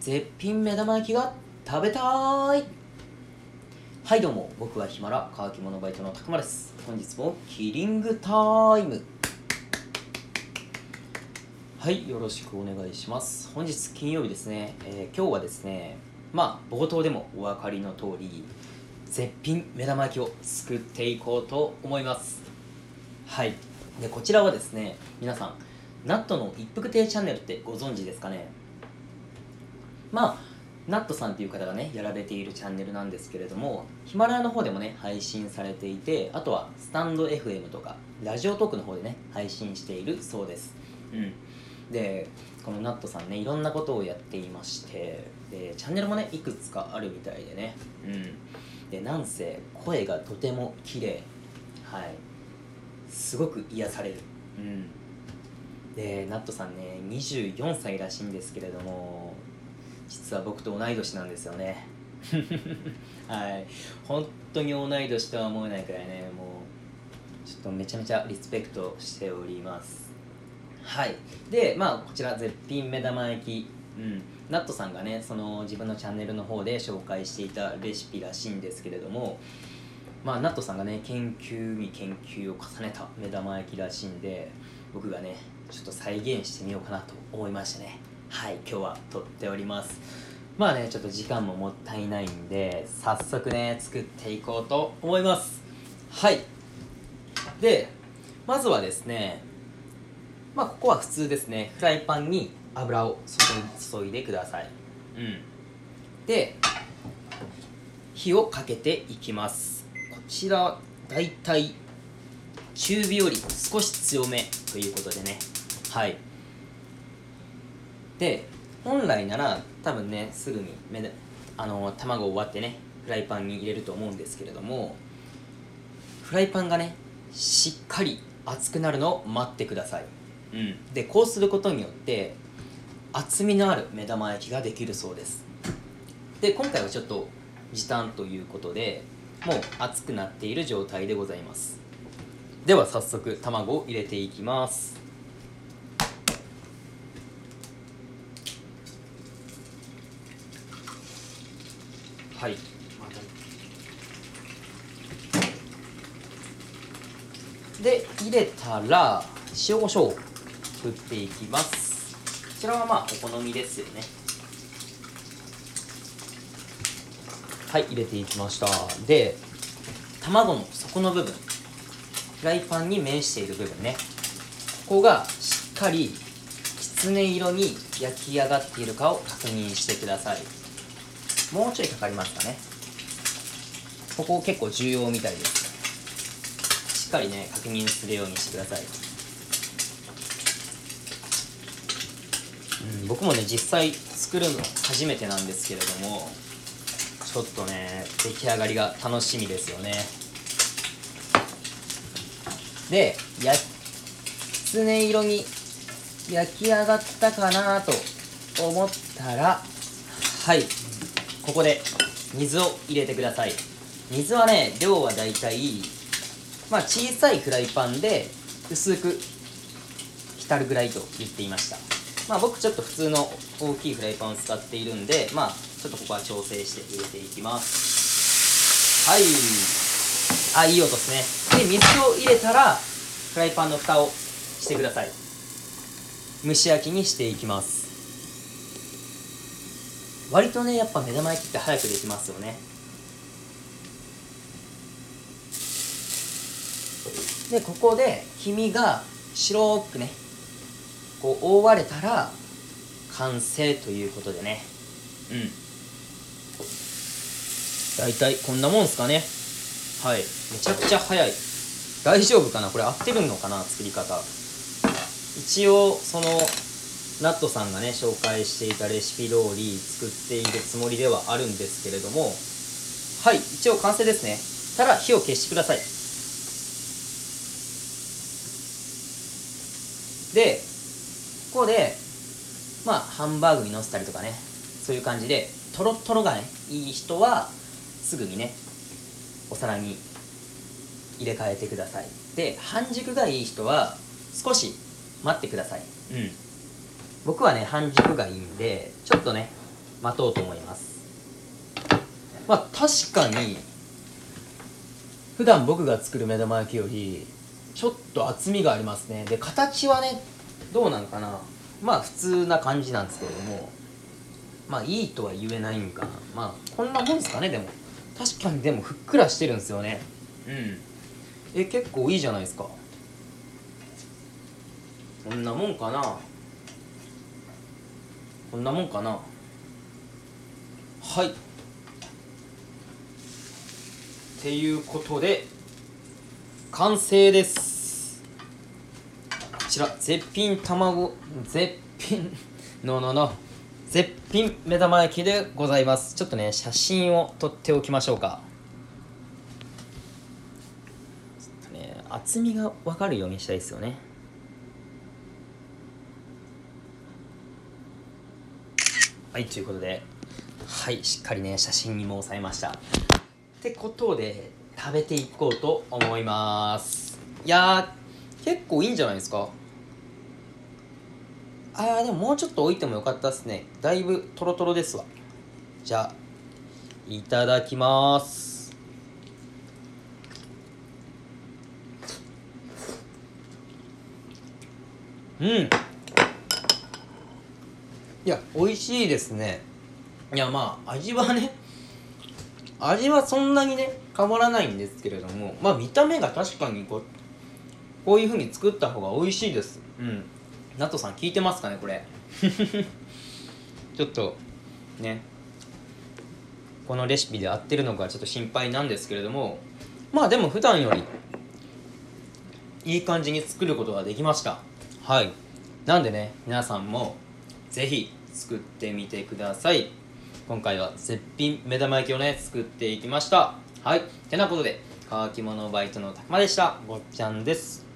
絶品目玉焼きが食べたーい。はいどうも。僕はヒマラ乾き物バイトのたくまです。本日もキリングタイム。はいよろしくお願いします。本日金曜日ですね、えー、今日はですねまあ冒頭でもお分かりの通り絶品目玉焼きを作っていこうと思います。はい。でこちらはですね皆さんナットの一服亭チャンネルってご存知ですかね？まあナットさんっていう方がねやられているチャンネルなんですけれどもヒマラヤの方でもね配信されていてあとはスタンド FM とかラジオトークの方でね配信しているそうです。うん。でこのナットさんねいろんなことをやっていましてでチャンネルもねいくつかあるみたいでね。うん。でなんせ声がとても綺麗。はい。すごく癒される。うん。でナットさんね24歳らしいんですけれども実は僕と同い年なんですよね。はい。本当に同い年とは思えないくらいねもうちょっとめちゃめちゃリスペクトしております。はい。でまあこちら絶品目玉焼き。うん。ナットさんがねその自分のチャンネルの方で紹介していたレシピらしいんですけれどもまあナットさんがね研究に研究を重ねた目玉焼きらしいんで僕がねちょっと再現してみようかなと思いましてね。はい今日は撮っております。まあねちょっと時間ももったいないんで早速ね作っていこうと思います。はい。でまずはですねまあここは普通ですね。フライパンに油を注いでください。うん。で火をかけていきます。こちらだいたい中火より少し強めということでね。はい。で本来なら多分ねすぐにめあの卵を割ってねフライパンに入れると思うんですけれどもフライパンがねしっかり熱くなるのを待ってください、うん、でこうすることによって厚みのある目玉焼きができるそうです。で今回はちょっと時短ということでもう熱くなっている状態でございます。では早速卵を入れていきます。はい。で入れたら塩コショウ振っていきます。こちらはまあお好みですよね。はい入れていきました。で卵の底の部分。フライパンに面している部分ね。ここがしっかりきつね色に焼き上がっているかを確認してください。もうちょいかかりますかね。ここ結構重要みたいです。しっかりね確認するようにしてください、うん、僕もね実際作るの初めてなんですけれどもちょっとね出来上がりが楽しみですよね。で焼きつね色に焼き上がったかなと思ったらはい。ここで水を入れてください。水はね量はだいたいまあ小さいフライパンで薄く浸るぐらいと言っていました。まあ僕ちょっと普通の大きいフライパンを使っているんでまあちょっとここは調整して入れていきます。はい。あいい音ですね。で水を入れたらフライパンの蓋をしてください。蒸し焼きにしていきます。割とねやっぱ目玉焼きって早くできますよね。でここで黄身が白くねこう覆われたら完成ということでね。うん。大体こんなもんすかね。はい。めちゃくちゃ早い。大丈夫かな？これ合ってるのかな？作り方。一応そのナットさんがね紹介していたレシピ通り作っているつもりではあるんですけれどもはい一応完成ですね。ただ火を消してください。でここでまあハンバーグにのせたりとかねそういう感じでとろとろがねいい人はすぐにねお皿に入れ替えてください。で半熟がいい人は少し待ってください。うん。僕はね半熟がいいんでちょっとね待とうと思います。まあ確かに普段僕が作る目玉焼きよりちょっと厚みがありますね。で形はねどうなのかな。まあ普通な感じなんですけれどもまあいいとは言えないんかな。まあこんなもんですかねでも。確かにでもふっくらしてるんですよね。うん。え結構いいじゃないですか。こんなもんかな。こんなもんかな？はい。っていうことで完成です。こちら絶品卵絶品ののの絶品目玉焼きでございます。ちょっとね写真を撮っておきましょうか。ちょっとね厚みが分かるようにしたいですよね。はいということではいしっかりね写真にも収めました。ってことで食べていこうと思います。いや結構いいんじゃないですか。あーでももうちょっと置いてもよかったっすね。だいぶトロトロですわ。じゃあいただきます。うん。いや美味しいですね。いやまあ味はね味はそんなにね変わらないんですけれどもまあ見た目が確かにこうこういう風に作った方が美味しいです。うん。ナットさん聞いてますかねこれ？ちょっとねこのレシピで合ってるのかちょっと心配なんですけれどもまあでも普段よりいい感じに作ることができました。はい。なんでね皆さんも是非作ってみてください。今回は絶品目玉焼きをね作っていきました。はい。てなことで乾き物バイトのたくまでした。ごっちゃんです。